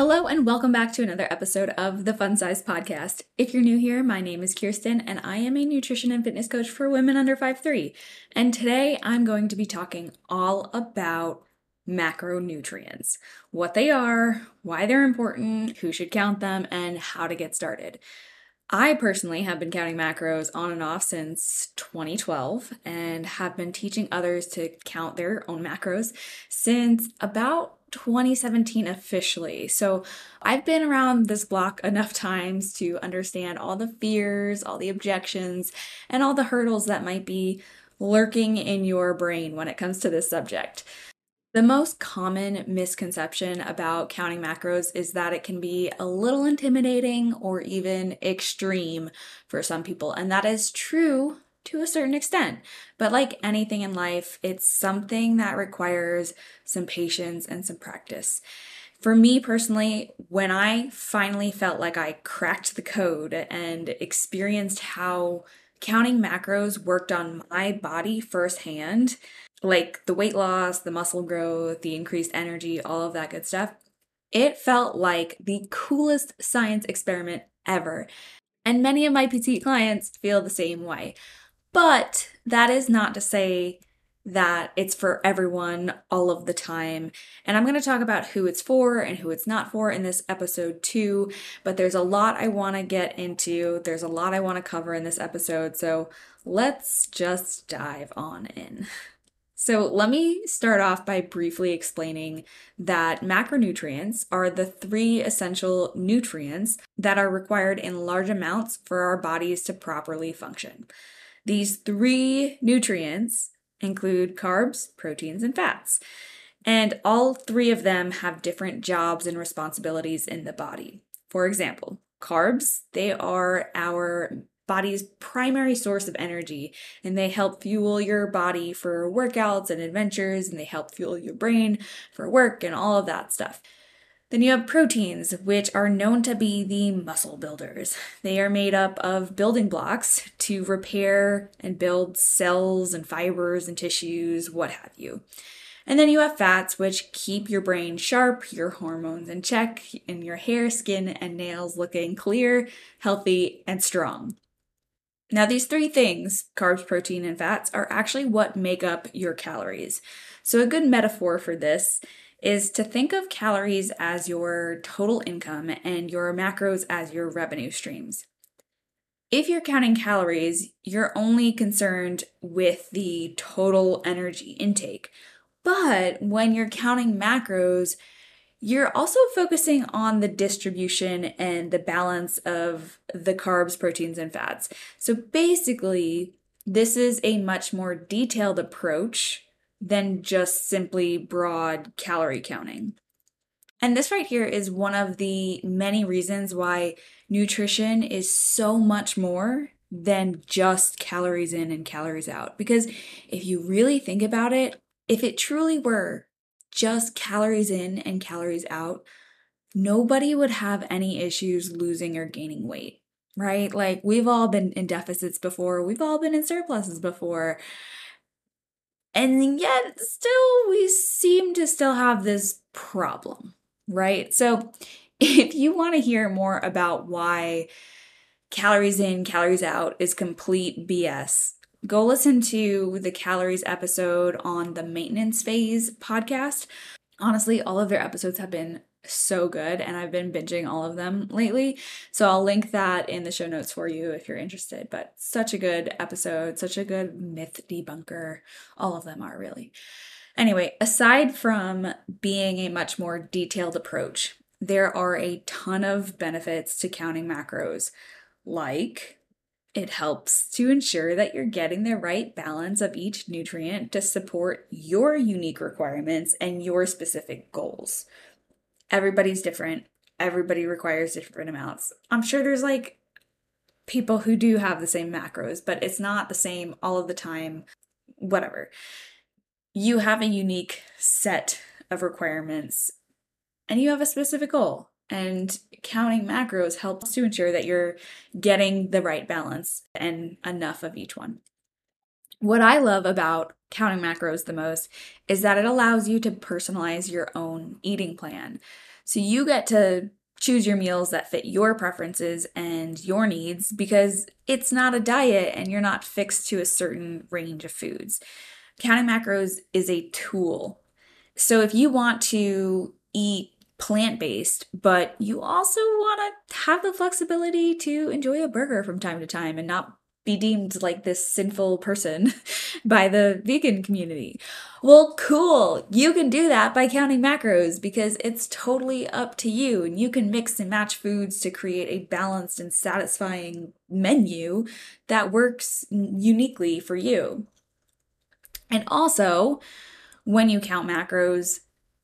Hello, and welcome back to another episode of the Fun Size Podcast. If you're new here, my name is Kirsten, and I am a nutrition and fitness coach for women under 5'3. And today I'm going to be talking all about macronutrients what they are, why they're important, who should count them, and how to get started. I personally have been counting macros on and off since 2012 and have been teaching others to count their own macros since about 2017 officially. So I've been around this block enough times to understand all the fears, all the objections, and all the hurdles that might be lurking in your brain when it comes to this subject. The most common misconception about counting macros is that it can be a little intimidating or even extreme for some people, and that is true to a certain extent. But like anything in life, it's something that requires some patience and some practice. For me personally, when I finally felt like I cracked the code and experienced how counting macros worked on my body firsthand, like the weight loss, the muscle growth, the increased energy, all of that good stuff, it felt like the coolest science experiment ever. And many of my petite clients feel the same way. But that is not to say that it's for everyone all of the time. And I'm going to talk about who it's for and who it's not for in this episode too. But there's a lot I want to get into, there's a lot I want to cover in this episode. So let's just dive on in. So, let me start off by briefly explaining that macronutrients are the three essential nutrients that are required in large amounts for our bodies to properly function. These three nutrients include carbs, proteins, and fats. And all three of them have different jobs and responsibilities in the body. For example, carbs, they are our body's primary source of energy and they help fuel your body for workouts and adventures and they help fuel your brain for work and all of that stuff. Then you have proteins, which are known to be the muscle builders. They are made up of building blocks to repair and build cells and fibers and tissues, what have you. And then you have fats, which keep your brain sharp, your hormones in check, and your hair, skin, and nails looking clear, healthy, and strong. Now, these three things carbs, protein, and fats are actually what make up your calories. So, a good metaphor for this is to think of calories as your total income and your macros as your revenue streams. If you're counting calories, you're only concerned with the total energy intake. But when you're counting macros, you're also focusing on the distribution and the balance of the carbs, proteins, and fats. So basically, this is a much more detailed approach than just simply broad calorie counting. And this right here is one of the many reasons why nutrition is so much more than just calories in and calories out. Because if you really think about it, if it truly were just calories in and calories out, nobody would have any issues losing or gaining weight, right? Like we've all been in deficits before, we've all been in surpluses before. And yet, still, we seem to still have this problem, right? So, if you want to hear more about why calories in, calories out is complete BS, go listen to the calories episode on the maintenance phase podcast. Honestly, all of their episodes have been so good and I've been binging all of them lately. So I'll link that in the show notes for you if you're interested. But such a good episode, such a good myth debunker. All of them are really. Anyway, aside from being a much more detailed approach, there are a ton of benefits to counting macros, like it helps to ensure that you're getting the right balance of each nutrient to support your unique requirements and your specific goals everybody's different. Everybody requires different amounts. I'm sure there's like people who do have the same macros, but it's not the same all of the time. Whatever. You have a unique set of requirements and you have a specific goal. And counting macros helps to ensure that you're getting the right balance and enough of each one. What I love about counting macros the most is that it allows you to personalize your own eating plan. So you get to choose your meals that fit your preferences and your needs because it's not a diet and you're not fixed to a certain range of foods. Counting macros is a tool. So if you want to eat plant based, but you also want to have the flexibility to enjoy a burger from time to time and not be deemed like this sinful person by the vegan community. Well, cool. You can do that by counting macros because it's totally up to you and you can mix and match foods to create a balanced and satisfying menu that works uniquely for you. And also, when you count macros,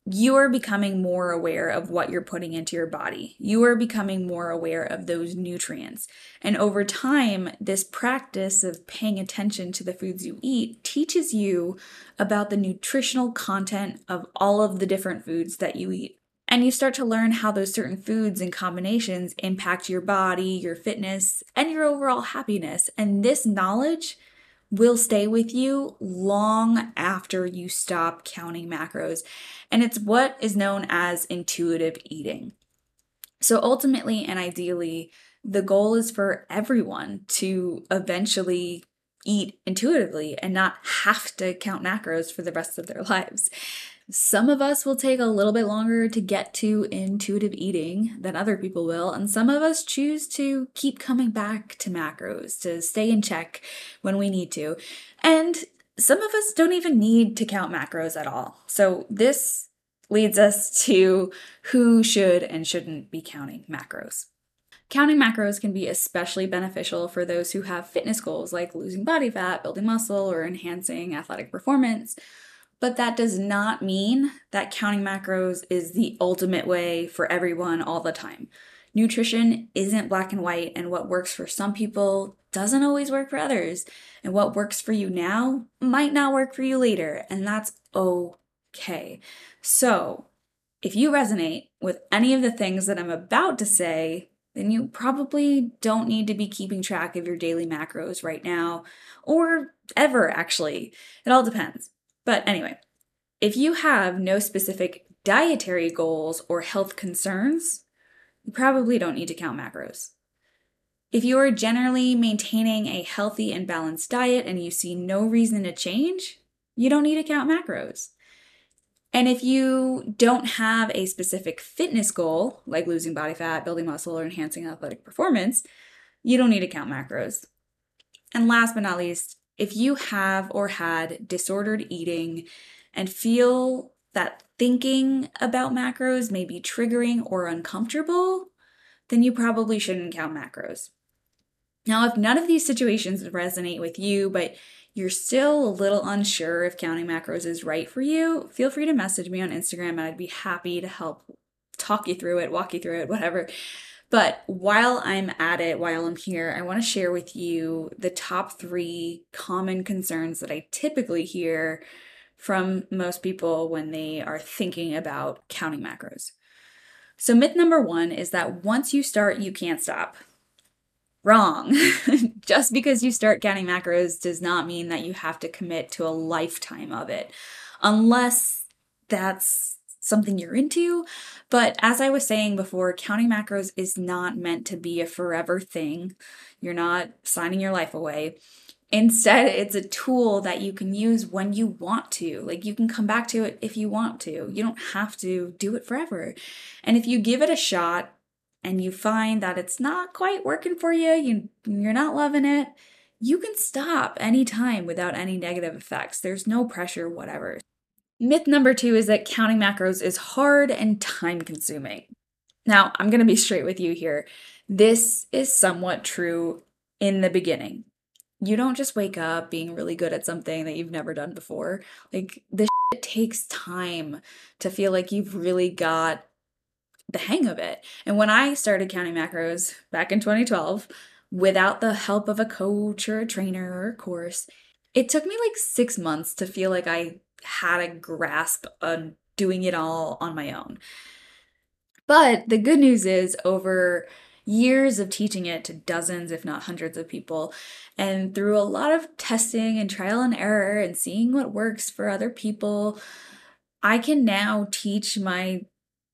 you are becoming more aware of what you're putting into your body. You are becoming more aware of those nutrients. And over time, this practice of paying attention to the foods you eat teaches you about the nutritional content of all of the different foods that you eat. And you start to learn how those certain foods and combinations impact your body, your fitness, and your overall happiness. And this knowledge will stay with you long after you stop counting macros. And it's what is known as intuitive eating. So ultimately and ideally, the goal is for everyone to eventually eat intuitively and not have to count macros for the rest of their lives. Some of us will take a little bit longer to get to intuitive eating than other people will, and some of us choose to keep coming back to macros to stay in check when we need to. And some of us don't even need to count macros at all. So, this leads us to who should and shouldn't be counting macros. Counting macros can be especially beneficial for those who have fitness goals like losing body fat, building muscle, or enhancing athletic performance. But that does not mean that counting macros is the ultimate way for everyone all the time. Nutrition isn't black and white, and what works for some people doesn't always work for others. And what works for you now might not work for you later, and that's okay. So, if you resonate with any of the things that I'm about to say, then you probably don't need to be keeping track of your daily macros right now, or ever actually. It all depends. But anyway, if you have no specific dietary goals or health concerns, you probably don't need to count macros. If you are generally maintaining a healthy and balanced diet and you see no reason to change, you don't need to count macros. And if you don't have a specific fitness goal, like losing body fat, building muscle, or enhancing athletic performance, you don't need to count macros. And last but not least, if you have or had disordered eating and feel that thinking about macros may be triggering or uncomfortable, then you probably shouldn't count macros. Now, if none of these situations resonate with you, but you're still a little unsure if counting macros is right for you, feel free to message me on Instagram and I'd be happy to help talk you through it, walk you through it, whatever. But while I'm at it, while I'm here, I want to share with you the top three common concerns that I typically hear from most people when they are thinking about counting macros. So, myth number one is that once you start, you can't stop. Wrong. Just because you start counting macros does not mean that you have to commit to a lifetime of it, unless that's something you're into. But as I was saying before, counting macros is not meant to be a forever thing. You're not signing your life away. Instead, it's a tool that you can use when you want to. Like you can come back to it if you want to. You don't have to do it forever. And if you give it a shot and you find that it's not quite working for you, you you're not loving it, you can stop anytime without any negative effects. There's no pressure whatever. Myth number two is that counting macros is hard and time consuming. Now, I'm going to be straight with you here. This is somewhat true in the beginning. You don't just wake up being really good at something that you've never done before. Like, this takes time to feel like you've really got the hang of it. And when I started counting macros back in 2012, without the help of a coach or a trainer or a course, it took me like six months to feel like I had a grasp on doing it all on my own. But the good news is, over years of teaching it to dozens, if not hundreds of people, and through a lot of testing and trial and error and seeing what works for other people, I can now teach my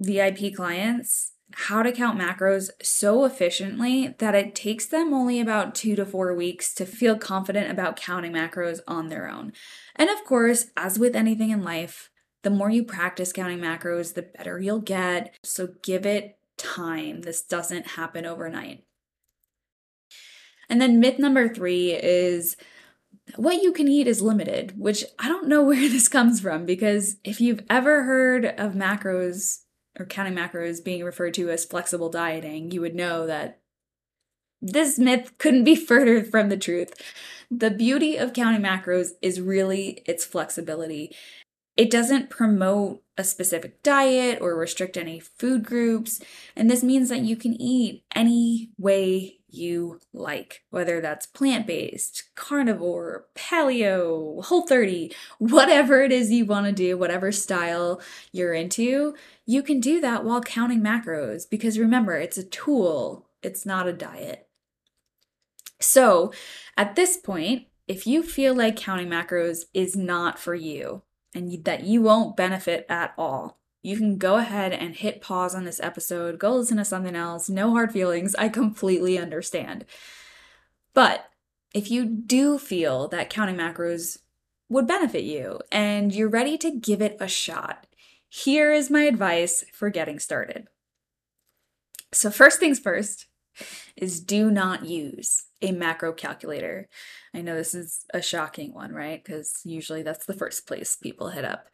VIP clients how to count macros so efficiently that it takes them only about two to four weeks to feel confident about counting macros on their own. And of course, as with anything in life, the more you practice counting macros, the better you'll get. So give it time. This doesn't happen overnight. And then myth number three is what you can eat is limited, which I don't know where this comes from because if you've ever heard of macros or counting macros being referred to as flexible dieting, you would know that this myth couldn't be further from the truth. The beauty of counting macros is really its flexibility. It doesn't promote a specific diet or restrict any food groups, and this means that you can eat any way you like, whether that's plant based, carnivore, paleo, whole 30, whatever it is you want to do, whatever style you're into, you can do that while counting macros because remember, it's a tool, it's not a diet. So at this point, if you feel like counting macros is not for you and that you won't benefit at all, you can go ahead and hit pause on this episode, go listen to something else. No hard feelings. I completely understand. But if you do feel that counting macros would benefit you and you're ready to give it a shot, here is my advice for getting started. So, first things first is do not use a macro calculator. I know this is a shocking one, right? Because usually that's the first place people hit up.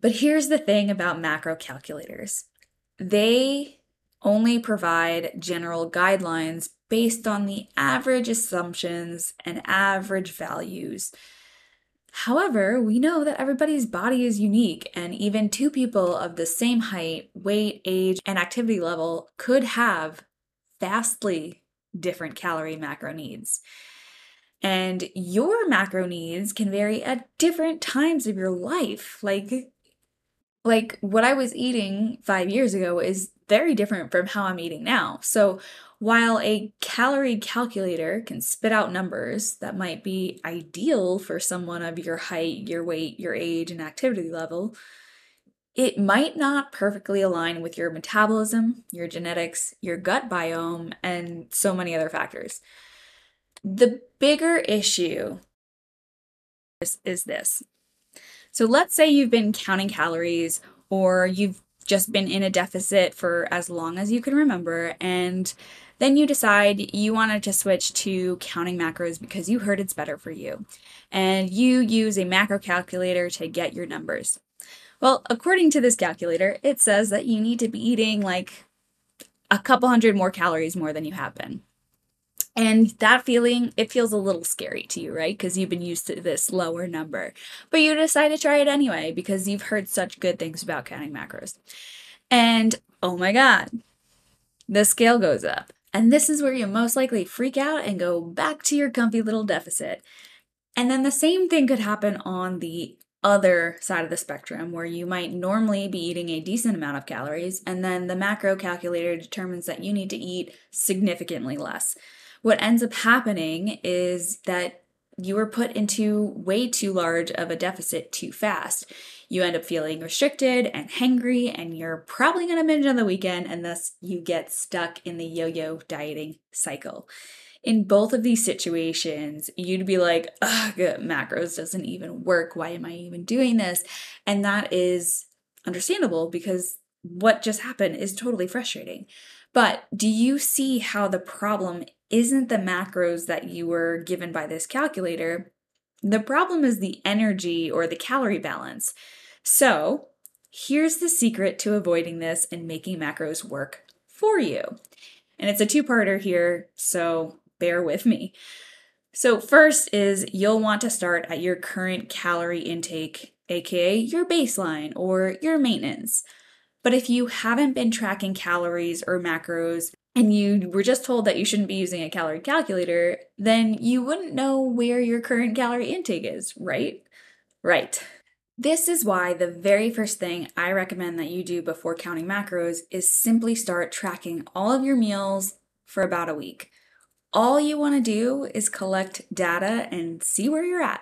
But here's the thing about macro calculators they only provide general guidelines based on the average assumptions and average values. However, we know that everybody's body is unique, and even two people of the same height, weight, age, and activity level could have vastly different calorie macro needs. And your macro needs can vary at different times of your life. Like, like what I was eating five years ago is very different from how I'm eating now. So while a calorie calculator can spit out numbers that might be ideal for someone of your height, your weight, your age, and activity level, it might not perfectly align with your metabolism, your genetics, your gut biome, and so many other factors. The bigger issue is, is this so let's say you've been counting calories or you've just been in a deficit for as long as you can remember and then you decide you wanted to switch to counting macros because you heard it's better for you. And you use a macro calculator to get your numbers. Well, according to this calculator, it says that you need to be eating like a couple hundred more calories more than you have been. And that feeling, it feels a little scary to you, right? Because you've been used to this lower number. But you decide to try it anyway because you've heard such good things about counting macros. And oh my God, the scale goes up. And this is where you most likely freak out and go back to your comfy little deficit. And then the same thing could happen on the other side of the spectrum where you might normally be eating a decent amount of calories, and then the macro calculator determines that you need to eat significantly less what ends up happening is that you were put into way too large of a deficit too fast. You end up feeling restricted and hangry, and you're probably going to binge on the weekend, and thus you get stuck in the yo yo dieting cycle. In both of these situations, you'd be like, ugh, macros doesn't even work. Why am I even doing this? And that is understandable because what just happened is totally frustrating. But do you see how the problem isn't the macros that you were given by this calculator. The problem is the energy or the calorie balance. So, here's the secret to avoiding this and making macros work for you. And it's a two parter here, so bear with me. So, first is you'll want to start at your current calorie intake, aka your baseline or your maintenance. But if you haven't been tracking calories or macros and you were just told that you shouldn't be using a calorie calculator, then you wouldn't know where your current calorie intake is, right? Right. This is why the very first thing I recommend that you do before counting macros is simply start tracking all of your meals for about a week. All you want to do is collect data and see where you're at.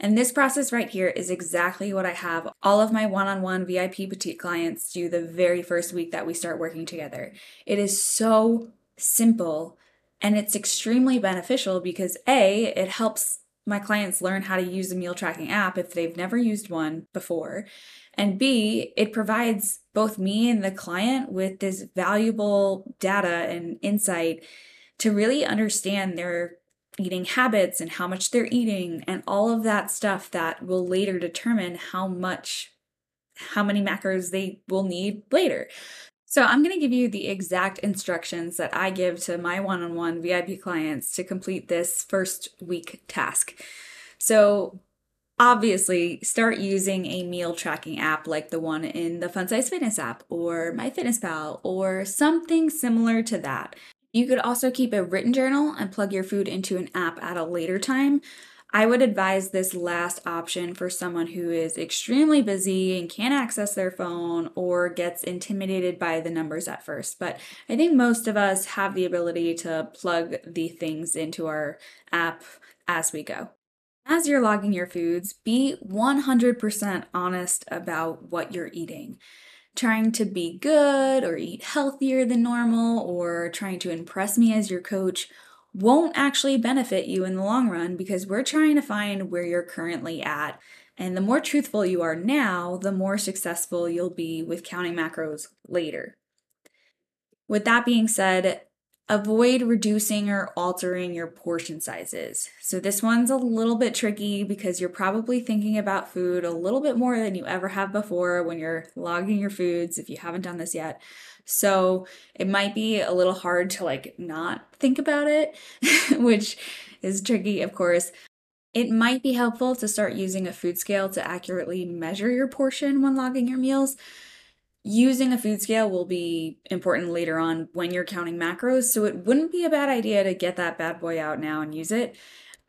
And this process right here is exactly what I have all of my one on one VIP boutique clients do the very first week that we start working together. It is so simple and it's extremely beneficial because A, it helps my clients learn how to use a meal tracking app if they've never used one before. And B, it provides both me and the client with this valuable data and insight to really understand their eating habits and how much they're eating and all of that stuff that will later determine how much how many macros they will need later. So, I'm going to give you the exact instructions that I give to my one on one VIP clients to complete this first week task. So, obviously, start using a meal tracking app like the one in the Fun Size Fitness app or MyFitnessPal or something similar to that. You could also keep a written journal and plug your food into an app at a later time. I would advise this last option for someone who is extremely busy and can't access their phone or gets intimidated by the numbers at first. But I think most of us have the ability to plug the things into our app as we go. As you're logging your foods, be 100% honest about what you're eating trying to be good or eat healthier than normal or trying to impress me as your coach won't actually benefit you in the long run because we're trying to find where you're currently at. And the more truthful you are now, the more successful you'll be with counting macros later. With that being said, avoid reducing or altering your portion sizes. So, this one's a little bit tricky because you're probably thinking about food a little bit more than you ever have before when you're logging your foods if you haven't done this yet. So it might be a little hard to like not think about it, which is tricky, of course. It might be helpful to start using a food scale to accurately measure your portion when logging your meals. Using a food scale will be important later on when you're counting macros, so it wouldn't be a bad idea to get that bad boy out now and use it.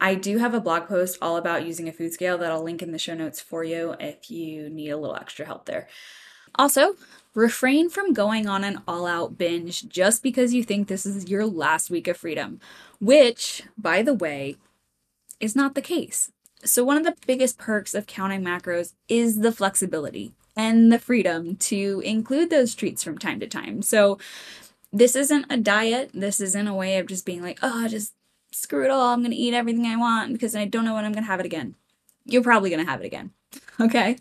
I do have a blog post all about using a food scale that I'll link in the show notes for you if you need a little extra help there. Also, refrain from going on an all out binge just because you think this is your last week of freedom, which, by the way, is not the case. So, one of the biggest perks of counting macros is the flexibility and the freedom to include those treats from time to time. So, this isn't a diet. This isn't a way of just being like, oh, just screw it all. I'm going to eat everything I want because I don't know when I'm going to have it again. You're probably going to have it again. Okay.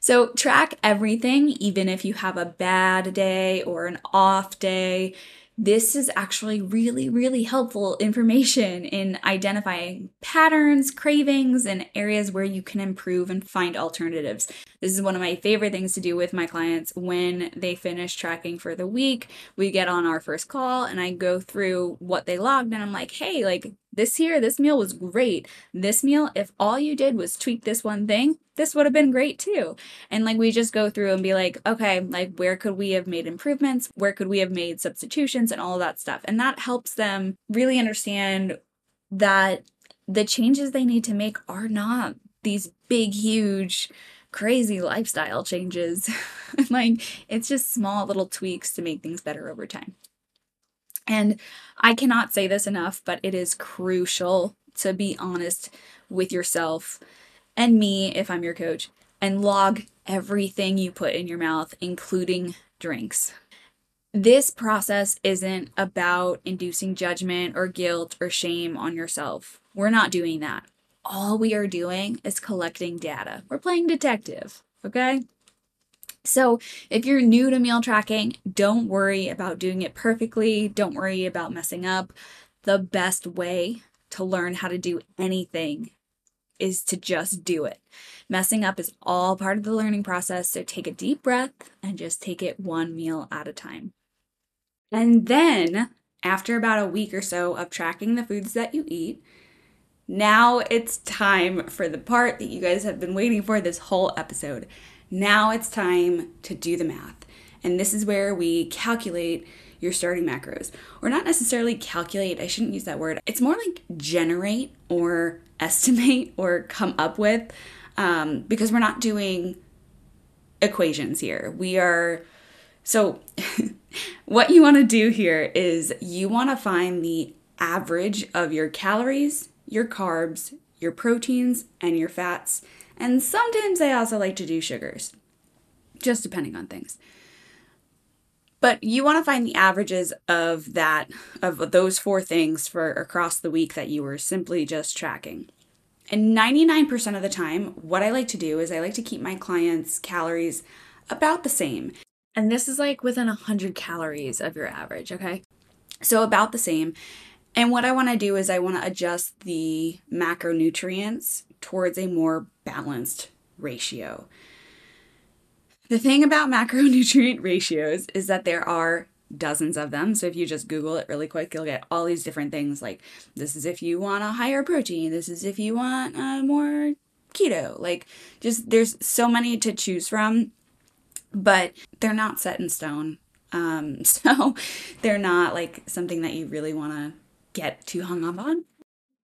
So, track everything, even if you have a bad day or an off day. This is actually really, really helpful information in identifying patterns, cravings, and areas where you can improve and find alternatives. This is one of my favorite things to do with my clients when they finish tracking for the week. We get on our first call and I go through what they logged, and I'm like, hey, like, this here, this meal was great. This meal, if all you did was tweak this one thing, this would have been great too. And like we just go through and be like, okay, like where could we have made improvements? Where could we have made substitutions and all that stuff? And that helps them really understand that the changes they need to make are not these big, huge, crazy lifestyle changes. like it's just small little tweaks to make things better over time. And I cannot say this enough, but it is crucial to be honest with yourself and me if I'm your coach and log everything you put in your mouth, including drinks. This process isn't about inducing judgment or guilt or shame on yourself. We're not doing that. All we are doing is collecting data. We're playing detective, okay? So, if you're new to meal tracking, don't worry about doing it perfectly. Don't worry about messing up. The best way to learn how to do anything is to just do it. Messing up is all part of the learning process, so take a deep breath and just take it one meal at a time. And then, after about a week or so of tracking the foods that you eat, now it's time for the part that you guys have been waiting for this whole episode. Now it's time to do the math. And this is where we calculate your starting macros. Or not necessarily calculate, I shouldn't use that word. It's more like generate or estimate or come up with um, because we're not doing equations here. We are, so what you want to do here is you want to find the average of your calories, your carbs, your proteins and your fats. And sometimes I also like to do sugars, just depending on things. But you want to find the averages of that, of those four things for across the week that you were simply just tracking. And 99% of the time, what I like to do is I like to keep my clients' calories about the same. And this is like within 100 calories of your average, okay? So about the same. And what I want to do is I want to adjust the macronutrients towards a more balanced ratio. The thing about macronutrient ratios is that there are dozens of them. So if you just Google it really quick, you'll get all these different things like this is if you want a higher protein, this is if you want uh, more keto. Like just there's so many to choose from, but they're not set in stone. Um, so they're not like something that you really want to get too hung up on.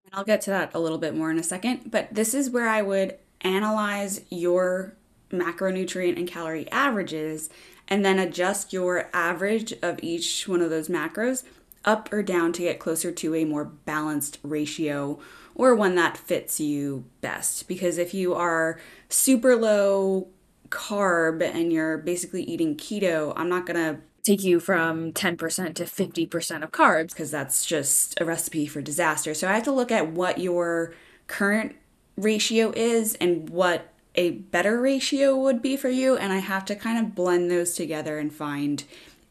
And I'll get to that a little bit more in a second, but this is where I would analyze your macronutrient and calorie averages and then adjust your average of each one of those macros up or down to get closer to a more balanced ratio or one that fits you best. Because if you are super low carb and you're basically eating keto, I'm not to take you from 10% to 50% of carbs because that's just a recipe for disaster. So I have to look at what your current ratio is and what a better ratio would be for you and I have to kind of blend those together and find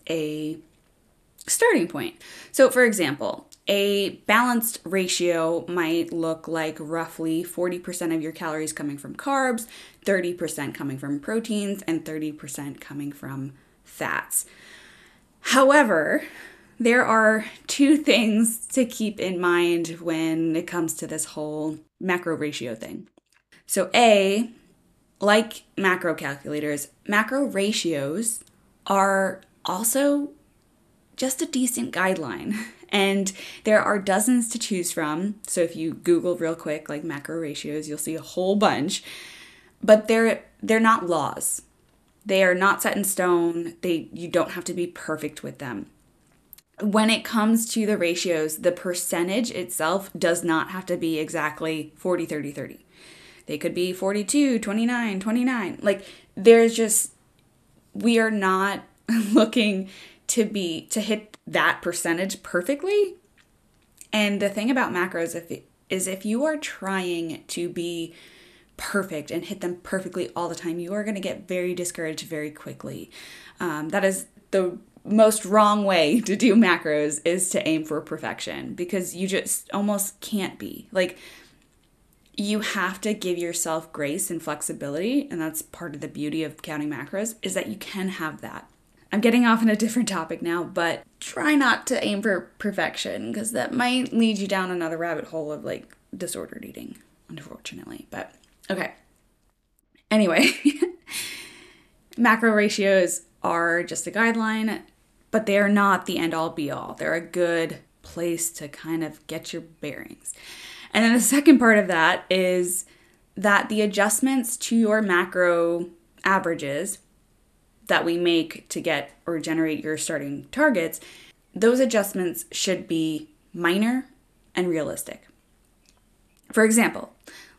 a starting point. So for example, a balanced ratio might look like roughly 40% of your calories coming from carbs, 30% coming from proteins, and 30% coming from fats. However, there are two things to keep in mind when it comes to this whole macro ratio thing. So, A, like macro calculators, macro ratios are also just a decent guideline. And there are dozens to choose from. So if you Google real quick, like macro ratios, you'll see a whole bunch. But they're they're not laws. They are not set in stone. They you don't have to be perfect with them. When it comes to the ratios, the percentage itself does not have to be exactly 40 30 30 they could be 42, 29, 29. Like there's just we are not looking to be to hit that percentage perfectly. And the thing about macros if is if you are trying to be perfect and hit them perfectly all the time, you are going to get very discouraged very quickly. Um, that is the most wrong way to do macros is to aim for perfection because you just almost can't be. Like you have to give yourself grace and flexibility and that's part of the beauty of counting macros is that you can have that i'm getting off on a different topic now but try not to aim for perfection because that might lead you down another rabbit hole of like disordered eating unfortunately but okay. Anyway macro ratios are just a guideline but they are not the end all be all. They're a good place to kind of get your bearings. And then the second part of that is that the adjustments to your macro averages that we make to get or generate your starting targets, those adjustments should be minor and realistic. For example,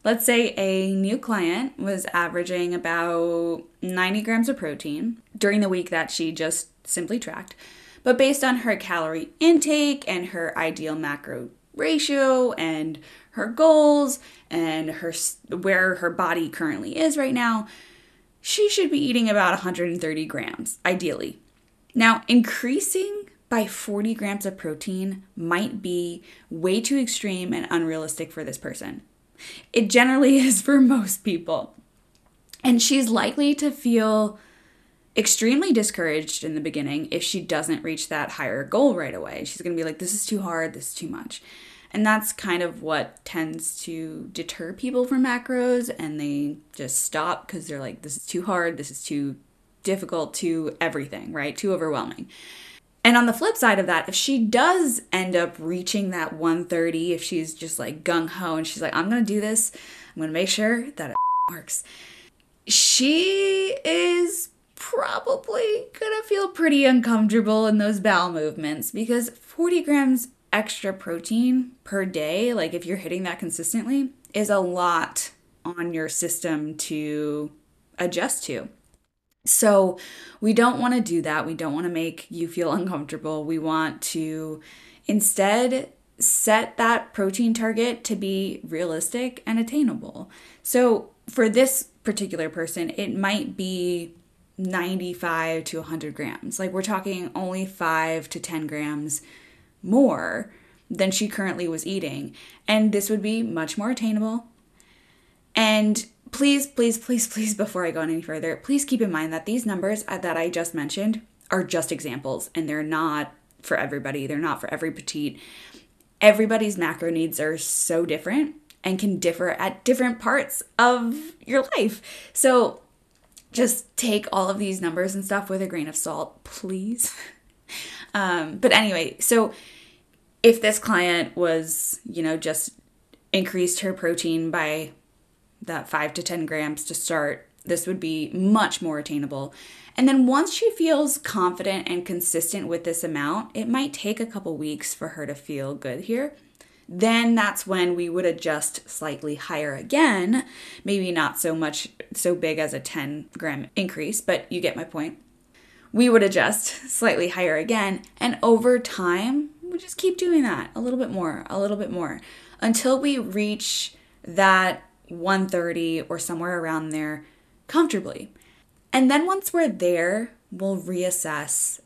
let's say a new client was averaging about 90 grams of protein during the week that she just simply tracked, but based on her calorie intake and her ideal macro ratio and her goals and her where her body currently is right now, she should be eating about 130 grams ideally. Now, increasing by 40 grams of protein might be way too extreme and unrealistic for this person. It generally is for most people. And she's likely to feel extremely discouraged in the beginning if she doesn't reach that higher goal right away. She's going to be like, this is too hard, this is too much. And that's kind of what tends to deter people from macros and they just stop because they're like, this is too hard, this is too difficult, too everything, right? Too overwhelming. And on the flip side of that, if she does end up reaching that 130, if she's just like gung ho and she's like, I'm gonna do this, I'm gonna make sure that it works, she is probably gonna feel pretty uncomfortable in those bowel movements because 40 grams extra protein per day, like if you're hitting that consistently, is a lot on your system to adjust to. So, we don't want to do that. We don't want to make you feel uncomfortable. We want to instead set that protein target to be realistic and attainable. So, for this particular person, it might be 95 to 100 grams. Like, we're talking only 5 to 10 grams more than she currently was eating. And this would be much more attainable. And please, please, please, please, before I go any further, please keep in mind that these numbers that I just mentioned are just examples and they're not for everybody. They're not for every petite. Everybody's macro needs are so different and can differ at different parts of your life. So just take all of these numbers and stuff with a grain of salt, please. um, but anyway, so if this client was, you know, just increased her protein by that five to 10 grams to start, this would be much more attainable. And then once she feels confident and consistent with this amount, it might take a couple weeks for her to feel good here. Then that's when we would adjust slightly higher again. Maybe not so much, so big as a 10 gram increase, but you get my point. We would adjust slightly higher again. And over time, we just keep doing that a little bit more, a little bit more until we reach that 130 or somewhere around there comfortably. And then once we're there, we'll reassess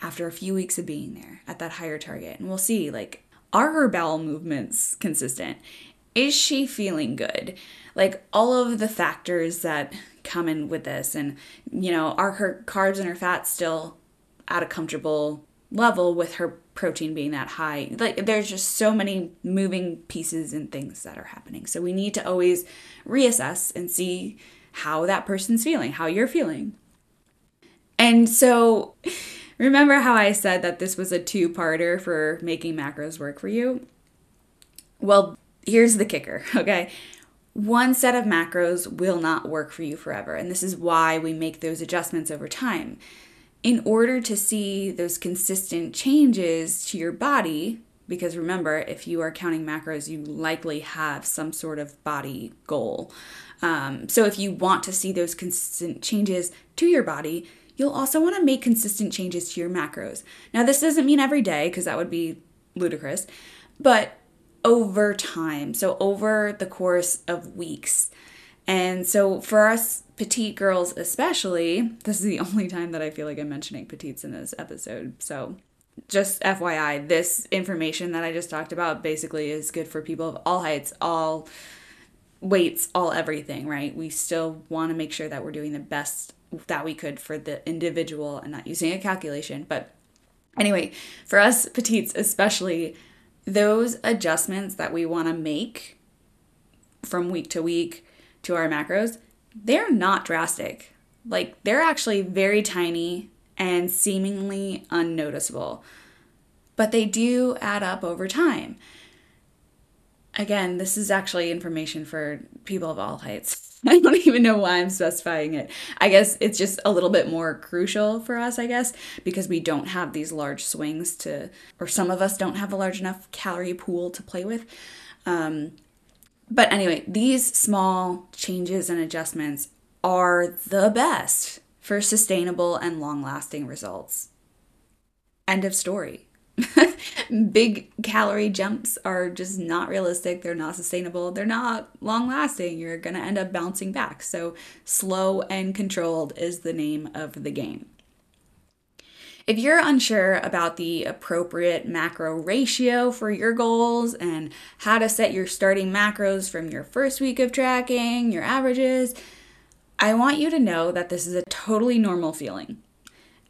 after a few weeks of being there at that higher target. And we'll see like, are her bowel movements consistent? Is she feeling good? Like all of the factors that come in with this, and you know, are her carbs and her fats still at a comfortable level with her protein being that high. Like there's just so many moving pieces and things that are happening. So we need to always reassess and see how that person's feeling, how you're feeling. And so remember how I said that this was a two-parter for making macros work for you? Well, here's the kicker, okay? One set of macros will not work for you forever, and this is why we make those adjustments over time in order to see those consistent changes to your body, because remember, if you are counting macros, you likely have some sort of body goal. Um, so if you want to see those consistent changes to your body, you'll also want to make consistent changes to your macros. Now, this doesn't mean every day, because that would be ludicrous, but over time, so over the course of weeks. And so for us petite girls, especially, this is the only time that I feel like I'm mentioning petites in this episode. So just FYI, this information that I just talked about basically is good for people of all heights, all weights, all everything, right? We still want to make sure that we're doing the best that we could for the individual and not using a calculation. But anyway, for us petites, especially, those adjustments that we want to make from week to week to our macros, they're not drastic. Like they're actually very tiny and seemingly unnoticeable, but they do add up over time. Again, this is actually information for people of all heights. I don't even know why I'm specifying it. I guess it's just a little bit more crucial for us, I guess, because we don't have these large swings to, or some of us don't have a large enough calorie pool to play with. Um, but anyway, these small changes and adjustments are the best for sustainable and long lasting results. End of story. Big calorie jumps are just not realistic. They're not sustainable. They're not long lasting. You're going to end up bouncing back. So, slow and controlled is the name of the game. If you're unsure about the appropriate macro ratio for your goals and how to set your starting macros from your first week of tracking, your averages, I want you to know that this is a totally normal feeling.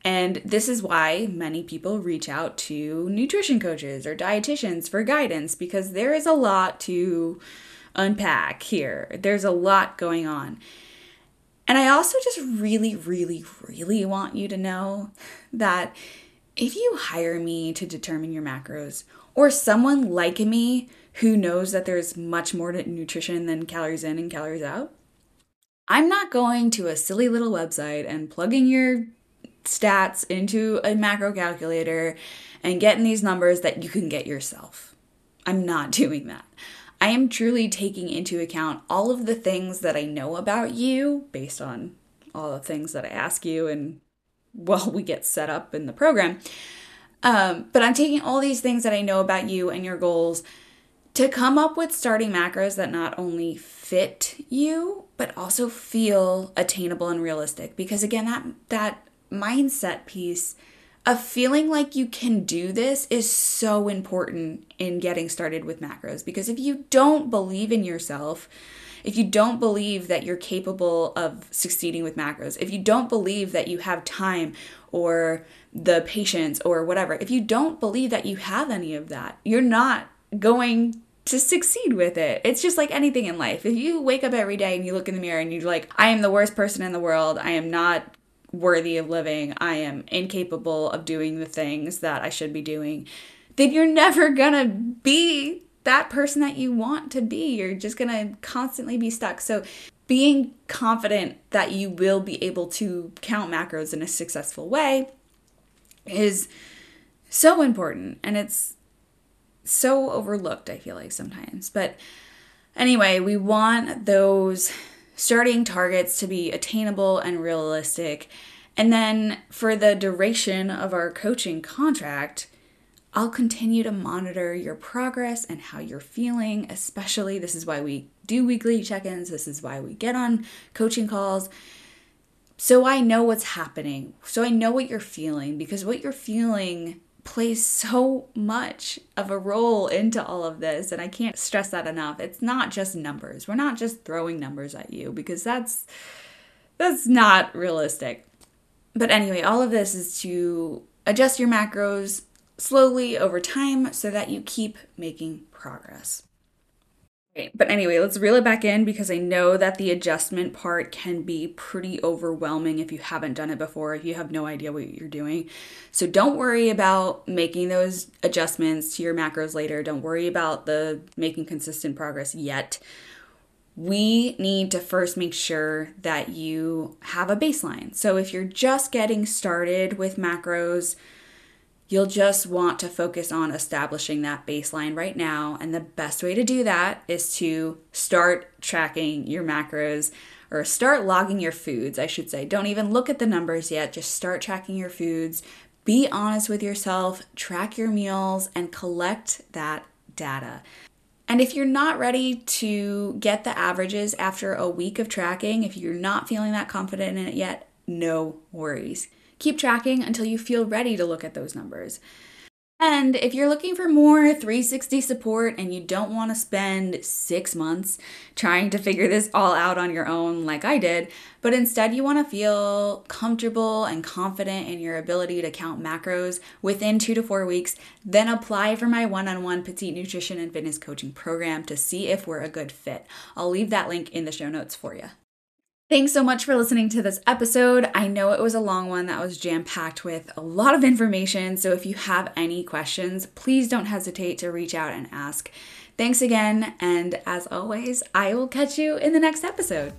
And this is why many people reach out to nutrition coaches or dietitians for guidance because there is a lot to unpack here. There's a lot going on. And I also just really, really, really want you to know that if you hire me to determine your macros, or someone like me who knows that there's much more to nutrition than calories in and calories out, I'm not going to a silly little website and plugging your stats into a macro calculator and getting these numbers that you can get yourself. I'm not doing that. I am truly taking into account all of the things that I know about you based on all the things that I ask you and while we get set up in the program. Um, but I'm taking all these things that I know about you and your goals to come up with starting macros that not only fit you but also feel attainable and realistic because again that that mindset piece of feeling like you can do this is so important in getting started with macros because if you don't believe in yourself if you don't believe that you're capable of succeeding with macros if you don't believe that you have time or the patience or whatever if you don't believe that you have any of that you're not going to succeed with it. It's just like anything in life. If you wake up every day and you look in the mirror and you're like, I am the worst person in the world, I am not worthy of living, I am incapable of doing the things that I should be doing, then you're never gonna be that person that you want to be. You're just gonna constantly be stuck. So, being confident that you will be able to count macros in a successful way is so important. And it's so overlooked, I feel like sometimes. But anyway, we want those starting targets to be attainable and realistic. And then for the duration of our coaching contract, I'll continue to monitor your progress and how you're feeling, especially this is why we do weekly check ins, this is why we get on coaching calls. So I know what's happening. So I know what you're feeling because what you're feeling plays so much of a role into all of this and I can't stress that enough. It's not just numbers. We're not just throwing numbers at you because that's that's not realistic. But anyway, all of this is to adjust your macros slowly over time so that you keep making progress. But anyway, let's reel it back in because I know that the adjustment part can be pretty overwhelming if you haven't done it before, if you have no idea what you're doing. So don't worry about making those adjustments to your macros later. Don't worry about the making consistent progress yet. We need to first make sure that you have a baseline. So if you're just getting started with macros, You'll just want to focus on establishing that baseline right now. And the best way to do that is to start tracking your macros or start logging your foods, I should say. Don't even look at the numbers yet, just start tracking your foods. Be honest with yourself, track your meals, and collect that data. And if you're not ready to get the averages after a week of tracking, if you're not feeling that confident in it yet, no worries. Keep tracking until you feel ready to look at those numbers. And if you're looking for more 360 support and you don't want to spend six months trying to figure this all out on your own, like I did, but instead you want to feel comfortable and confident in your ability to count macros within two to four weeks, then apply for my one on one petite nutrition and fitness coaching program to see if we're a good fit. I'll leave that link in the show notes for you. Thanks so much for listening to this episode. I know it was a long one that was jam packed with a lot of information. So if you have any questions, please don't hesitate to reach out and ask. Thanks again. And as always, I will catch you in the next episode.